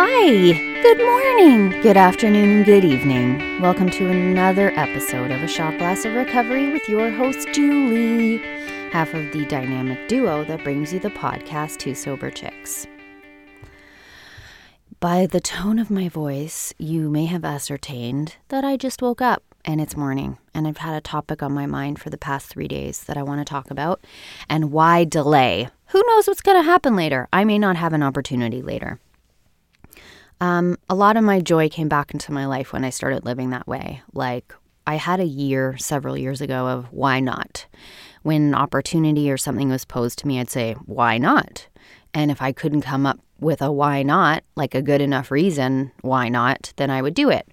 Hi, good morning, good afternoon, good evening. Welcome to another episode of A Shot Glass of Recovery with your host, Julie, half of the dynamic duo that brings you the podcast Two Sober Chicks. By the tone of my voice, you may have ascertained that I just woke up and it's morning, and I've had a topic on my mind for the past three days that I want to talk about. And why delay? Who knows what's going to happen later? I may not have an opportunity later. Um, a lot of my joy came back into my life when I started living that way. Like, I had a year several years ago of why not? When an opportunity or something was posed to me, I'd say, why not? And if I couldn't come up with a why not, like a good enough reason why not, then I would do it.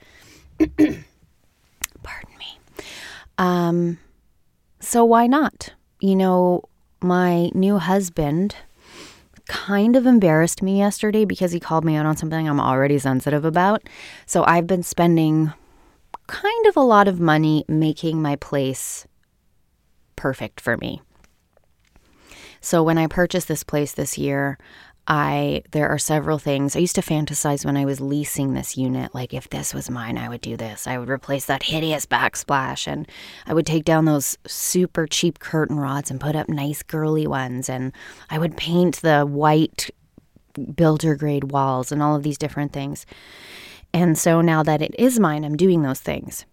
Pardon me. Um, so why not? You know, my new husband kind of embarrassed me yesterday because he called me out on something I'm already sensitive about. So I've been spending kind of a lot of money making my place perfect for me. So when I purchased this place this year, I there are several things. I used to fantasize when I was leasing this unit like if this was mine, I would do this. I would replace that hideous backsplash and I would take down those super cheap curtain rods and put up nice girly ones and I would paint the white builder grade walls and all of these different things. And so now that it is mine, I'm doing those things.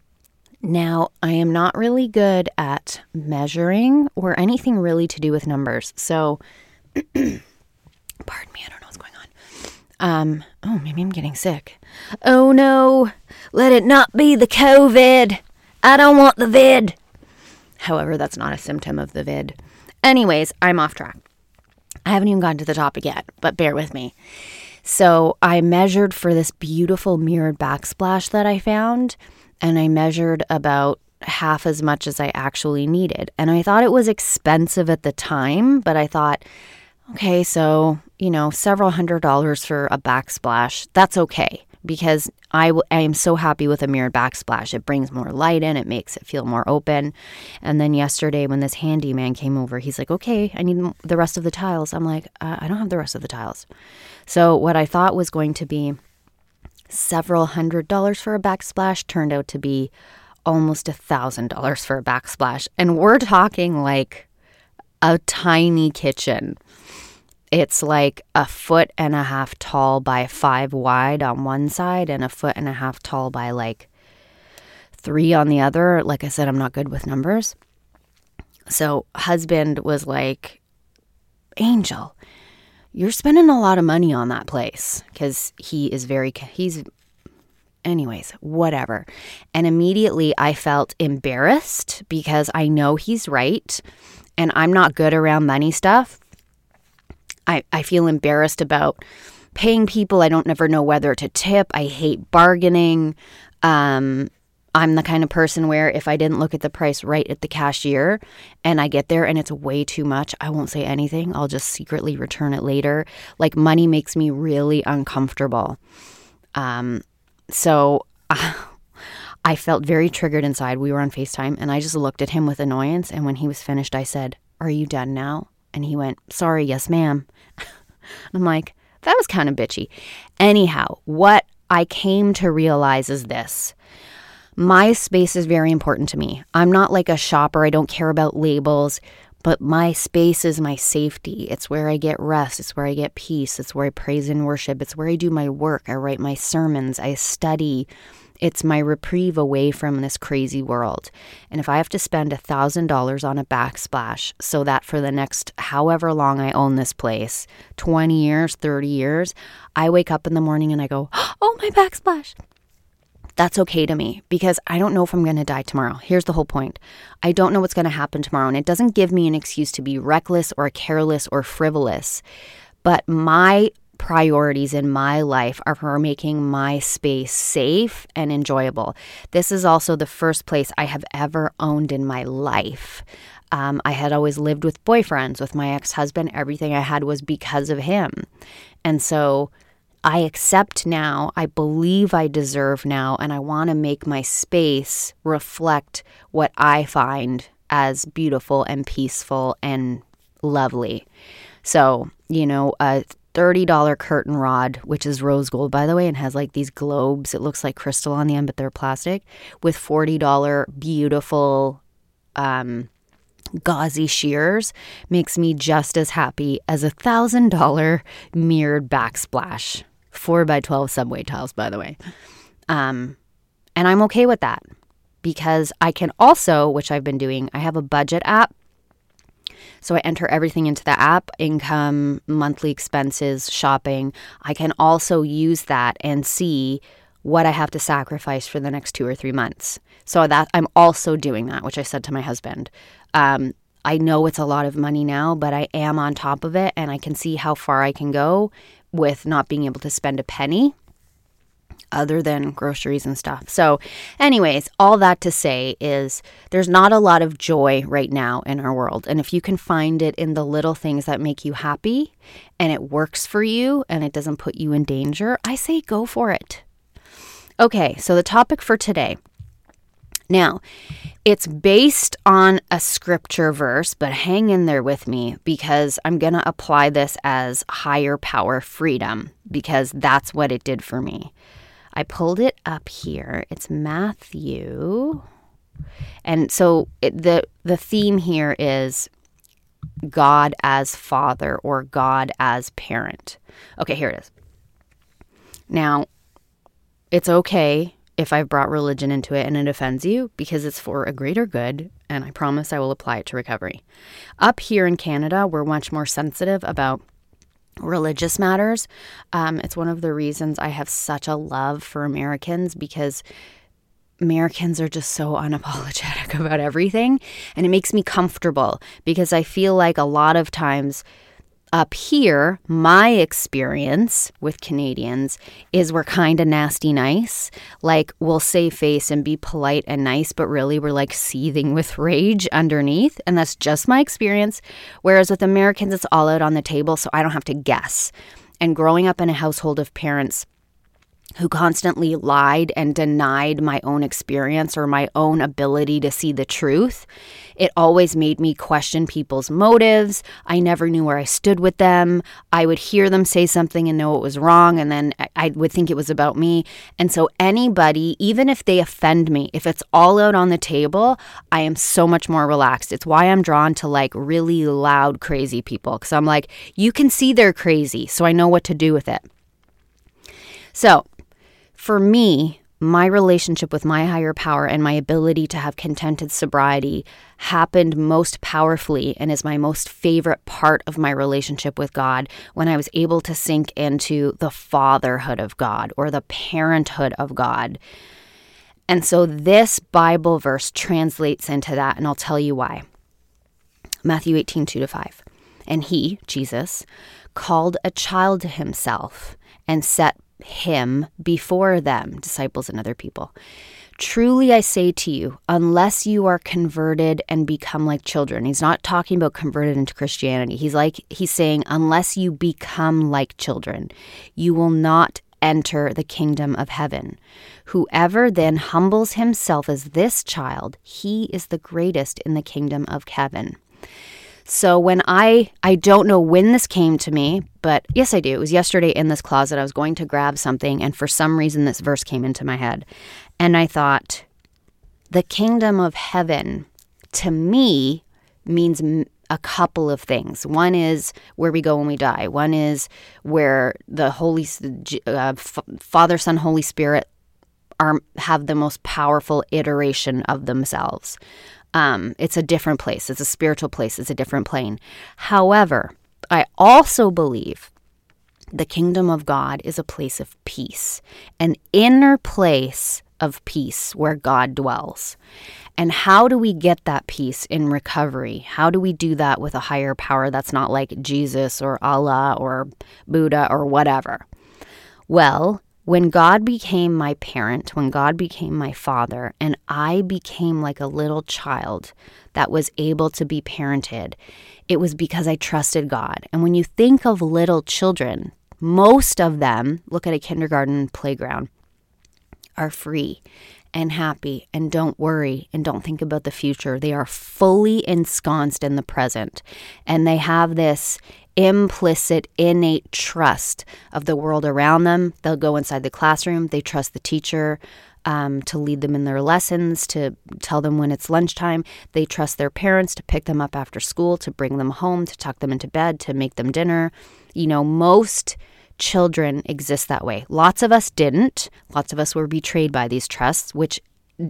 Now, I am not really good at measuring or anything really to do with numbers. So Pardon me, I don't know what's going on. Um, oh, maybe I'm getting sick. Oh no, let it not be the COVID. I don't want the vid. However, that's not a symptom of the vid. Anyways, I'm off track. I haven't even gotten to the topic yet, but bear with me. So, I measured for this beautiful mirrored backsplash that I found, and I measured about half as much as I actually needed. And I thought it was expensive at the time, but I thought, okay, so you know, several hundred dollars for a backsplash, that's okay because I, w- I am so happy with a mirrored backsplash. It brings more light in, it makes it feel more open. And then yesterday, when this handyman came over, he's like, okay, I need the rest of the tiles. I'm like, uh, I don't have the rest of the tiles. So, what I thought was going to be several hundred dollars for a backsplash turned out to be almost a thousand dollars for a backsplash. And we're talking like a tiny kitchen. It's like a foot and a half tall by five wide on one side and a foot and a half tall by like three on the other. Like I said, I'm not good with numbers. So, husband was like, Angel, you're spending a lot of money on that place because he is very, he's, anyways, whatever. And immediately I felt embarrassed because I know he's right and I'm not good around money stuff. I, I feel embarrassed about paying people. I don't never know whether to tip. I hate bargaining. Um, I'm the kind of person where if I didn't look at the price right at the cashier and I get there and it's way too much, I won't say anything. I'll just secretly return it later. Like money makes me really uncomfortable. Um, so uh, I felt very triggered inside. We were on FaceTime and I just looked at him with annoyance. And when he was finished, I said, Are you done now? And he went, Sorry, yes, ma'am. I'm like, That was kind of bitchy. Anyhow, what I came to realize is this my space is very important to me. I'm not like a shopper, I don't care about labels. But my space is my safety. It's where I get rest. It's where I get peace. It's where I praise and worship. It's where I do my work. I write my sermons. I study. It's my reprieve away from this crazy world. And if I have to spend $1,000 on a backsplash so that for the next however long I own this place 20 years, 30 years I wake up in the morning and I go, oh, my backsplash. That's okay to me because I don't know if I'm going to die tomorrow. Here's the whole point I don't know what's going to happen tomorrow. And it doesn't give me an excuse to be reckless or careless or frivolous. But my priorities in my life are for making my space safe and enjoyable. This is also the first place I have ever owned in my life. Um, I had always lived with boyfriends, with my ex husband. Everything I had was because of him. And so I accept now, I believe I deserve now, and I want to make my space reflect what I find as beautiful and peaceful and lovely. So, you know, a $30 curtain rod, which is rose gold, by the way, and has like these globes. It looks like crystal on the end, but they're plastic, with $40 beautiful um, gauzy shears makes me just as happy as a $1,000 mirrored backsplash. 4 by 12 subway tiles, by the way. Um, and I'm okay with that because I can also, which I've been doing, I have a budget app so I enter everything into the app income, monthly expenses, shopping. I can also use that and see what I have to sacrifice for the next two or three months. So that I'm also doing that, which I said to my husband. Um, I know it's a lot of money now, but I am on top of it and I can see how far I can go with not being able to spend a penny other than groceries and stuff. So, anyways, all that to say is there's not a lot of joy right now in our world. And if you can find it in the little things that make you happy and it works for you and it doesn't put you in danger, I say go for it. Okay, so the topic for today. Now, it's based on a scripture verse, but hang in there with me because I'm going to apply this as higher power freedom because that's what it did for me. I pulled it up here. It's Matthew. And so it, the the theme here is God as father or God as parent. Okay, here it is. Now, it's okay if I've brought religion into it and it offends you because it's for a greater good, and I promise I will apply it to recovery. Up here in Canada, we're much more sensitive about religious matters. Um, it's one of the reasons I have such a love for Americans because Americans are just so unapologetic about everything. And it makes me comfortable because I feel like a lot of times up here, my experience with Canadians is we're kind of nasty nice. Like, we'll save face and be polite and nice, but really we're like seething with rage underneath. And that's just my experience. Whereas with Americans, it's all out on the table, so I don't have to guess. And growing up in a household of parents who constantly lied and denied my own experience or my own ability to see the truth. It always made me question people's motives. I never knew where I stood with them. I would hear them say something and know it was wrong, and then I would think it was about me. And so, anybody, even if they offend me, if it's all out on the table, I am so much more relaxed. It's why I'm drawn to like really loud, crazy people because I'm like, you can see they're crazy, so I know what to do with it. So, for me, my relationship with my higher power and my ability to have contented sobriety happened most powerfully and is my most favorite part of my relationship with God when I was able to sink into the fatherhood of God or the parenthood of God. And so this Bible verse translates into that, and I'll tell you why. Matthew 18, 2 to 5. And he, Jesus, called a child to himself and set him before them, disciples and other people. Truly I say to you, unless you are converted and become like children. He's not talking about converted into Christianity. He's like he's saying unless you become like children, you will not enter the kingdom of heaven. Whoever then humbles himself as this child, he is the greatest in the kingdom of heaven. So when I I don't know when this came to me, but yes I do. It was yesterday in this closet. I was going to grab something and for some reason this verse came into my head. And I thought the kingdom of heaven to me means a couple of things. One is where we go when we die. One is where the Holy uh, Father, Son, Holy Spirit are have the most powerful iteration of themselves. Um, it's a different place. It's a spiritual place. It's a different plane. However, I also believe the kingdom of God is a place of peace, an inner place of peace where God dwells. And how do we get that peace in recovery? How do we do that with a higher power that's not like Jesus or Allah or Buddha or whatever? Well, when God became my parent, when God became my father, and I became like a little child that was able to be parented, it was because I trusted God. And when you think of little children, most of them, look at a kindergarten playground, are free and happy and don't worry and don't think about the future. They are fully ensconced in the present and they have this implicit, innate trust of the world around them. They'll go inside the classroom, they trust the teacher. Um, to lead them in their lessons, to tell them when it's lunchtime. They trust their parents to pick them up after school, to bring them home, to tuck them into bed, to make them dinner. You know, most children exist that way. Lots of us didn't. Lots of us were betrayed by these trusts, which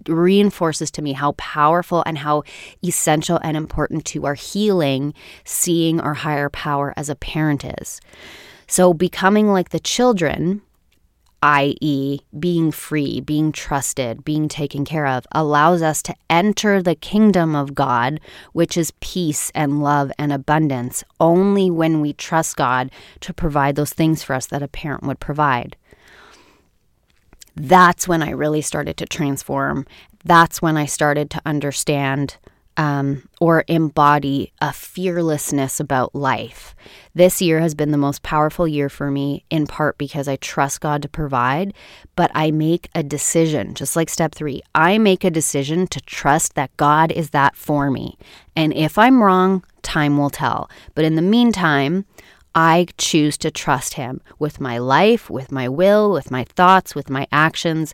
reinforces to me how powerful and how essential and important to our healing seeing our higher power as a parent is. So, becoming like the children i.e., being free, being trusted, being taken care of, allows us to enter the kingdom of God, which is peace and love and abundance, only when we trust God to provide those things for us that a parent would provide. That's when I really started to transform. That's when I started to understand um, or embody a fearlessness about life. This year has been the most powerful year for me, in part because I trust God to provide, but I make a decision, just like step three. I make a decision to trust that God is that for me. And if I'm wrong, time will tell. But in the meantime, I choose to trust Him with my life, with my will, with my thoughts, with my actions.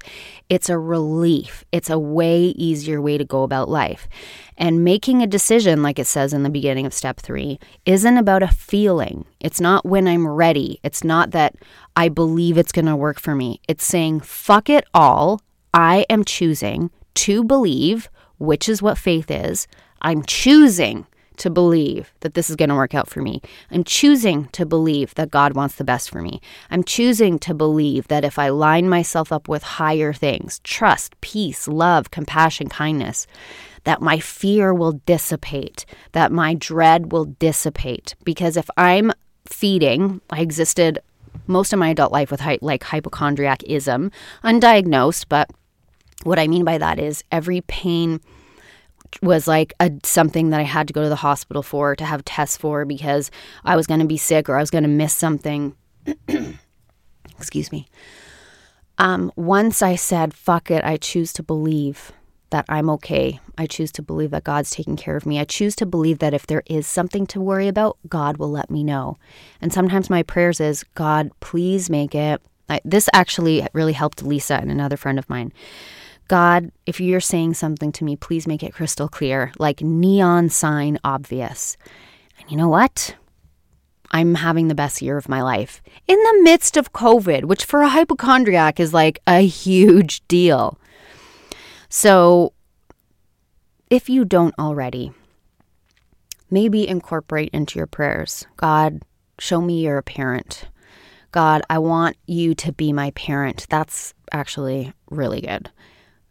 It's a relief. It's a way easier way to go about life. And making a decision, like it says in the beginning of step three, isn't about a feeling. It's not when I'm ready. It's not that I believe it's going to work for me. It's saying, fuck it all. I am choosing to believe, which is what faith is. I'm choosing to believe that this is going to work out for me. I'm choosing to believe that God wants the best for me. I'm choosing to believe that if I line myself up with higher things trust, peace, love, compassion, kindness that my fear will dissipate, that my dread will dissipate. Because if I'm feeding, I existed most of my adult life with like hypochondriacism, undiagnosed, but what I mean by that is every pain was like a, something that I had to go to the hospital for to have tests for because I was going to be sick or I was going to miss something. Excuse me. Um, once I said, fuck it, I choose to believe that I'm okay. I choose to believe that God's taking care of me. I choose to believe that if there is something to worry about, God will let me know. And sometimes my prayers is, God, please make it. I, this actually really helped Lisa and another friend of mine. God, if you're saying something to me, please make it crystal clear, like neon sign obvious. And you know what? I'm having the best year of my life in the midst of COVID, which for a hypochondriac is like a huge deal. So, if you don't already, maybe incorporate into your prayers God, show me you're a parent. God, I want you to be my parent. That's actually really good.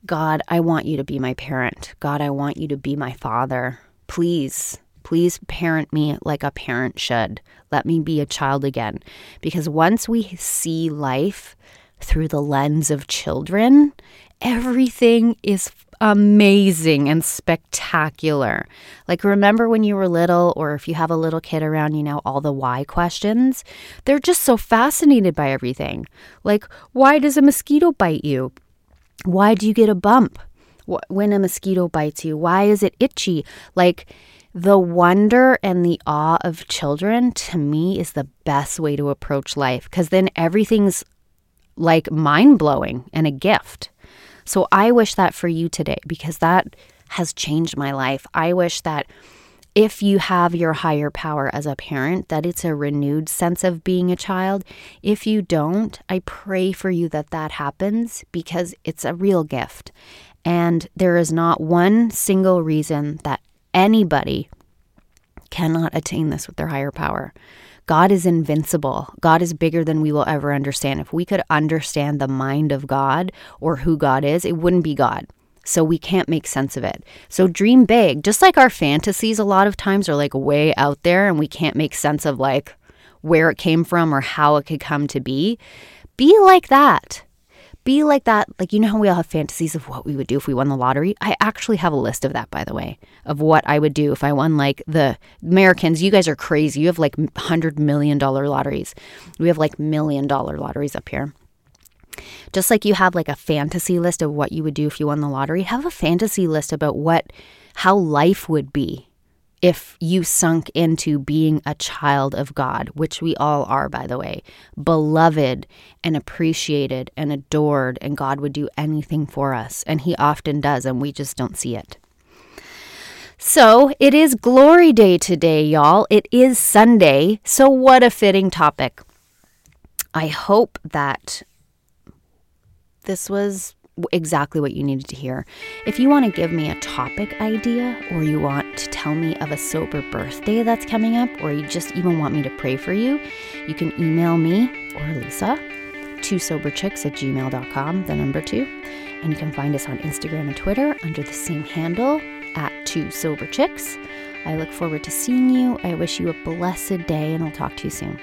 God, I want you to be my parent. God, I want you to be my father. Please, please parent me like a parent should. Let me be a child again. Because once we see life through the lens of children, everything is amazing and spectacular. Like, remember when you were little, or if you have a little kid around you know, all the why questions? They're just so fascinated by everything. Like, why does a mosquito bite you? Why do you get a bump when a mosquito bites you? Why is it itchy? Like the wonder and the awe of children to me is the best way to approach life because then everything's like mind blowing and a gift. So I wish that for you today because that has changed my life. I wish that if you have your higher power as a parent, that it's a renewed sense of being a child. If you don't, I pray for you that that happens because it's a real gift. And there is not one single reason that anybody cannot attain this with their higher power. God is invincible. God is bigger than we will ever understand. If we could understand the mind of God or who God is, it wouldn't be God so we can't make sense of it. So dream big. Just like our fantasies a lot of times are like way out there and we can't make sense of like where it came from or how it could come to be. Be like that. Be like that. Like, you know how we all have fantasies of what we would do if we won the lottery? I actually have a list of that, by the way, of what I would do if I won like the Americans. You guys are crazy. You have like $100 million lotteries. We have like million dollar lotteries up here. Just like you have like a fantasy list of what you would do if you won the lottery, have a fantasy list about what how life would be if you sunk into being a child of God, which we all are, by the way, beloved and appreciated and adored, and God would do anything for us. And He often does, and we just don't see it. So it is Glory Day today, y'all. It is Sunday. So, what a fitting topic. I hope that this was exactly what you needed to hear. If you want to give me a topic idea, or you want to tell me of a sober birthday that's coming up, or you just even want me to pray for you, you can email me or Lisa to soberchicks at gmail.com, the number two. And you can find us on Instagram and Twitter under the same handle at two sober chicks. I look forward to seeing you. I wish you a blessed day, and I'll talk to you soon.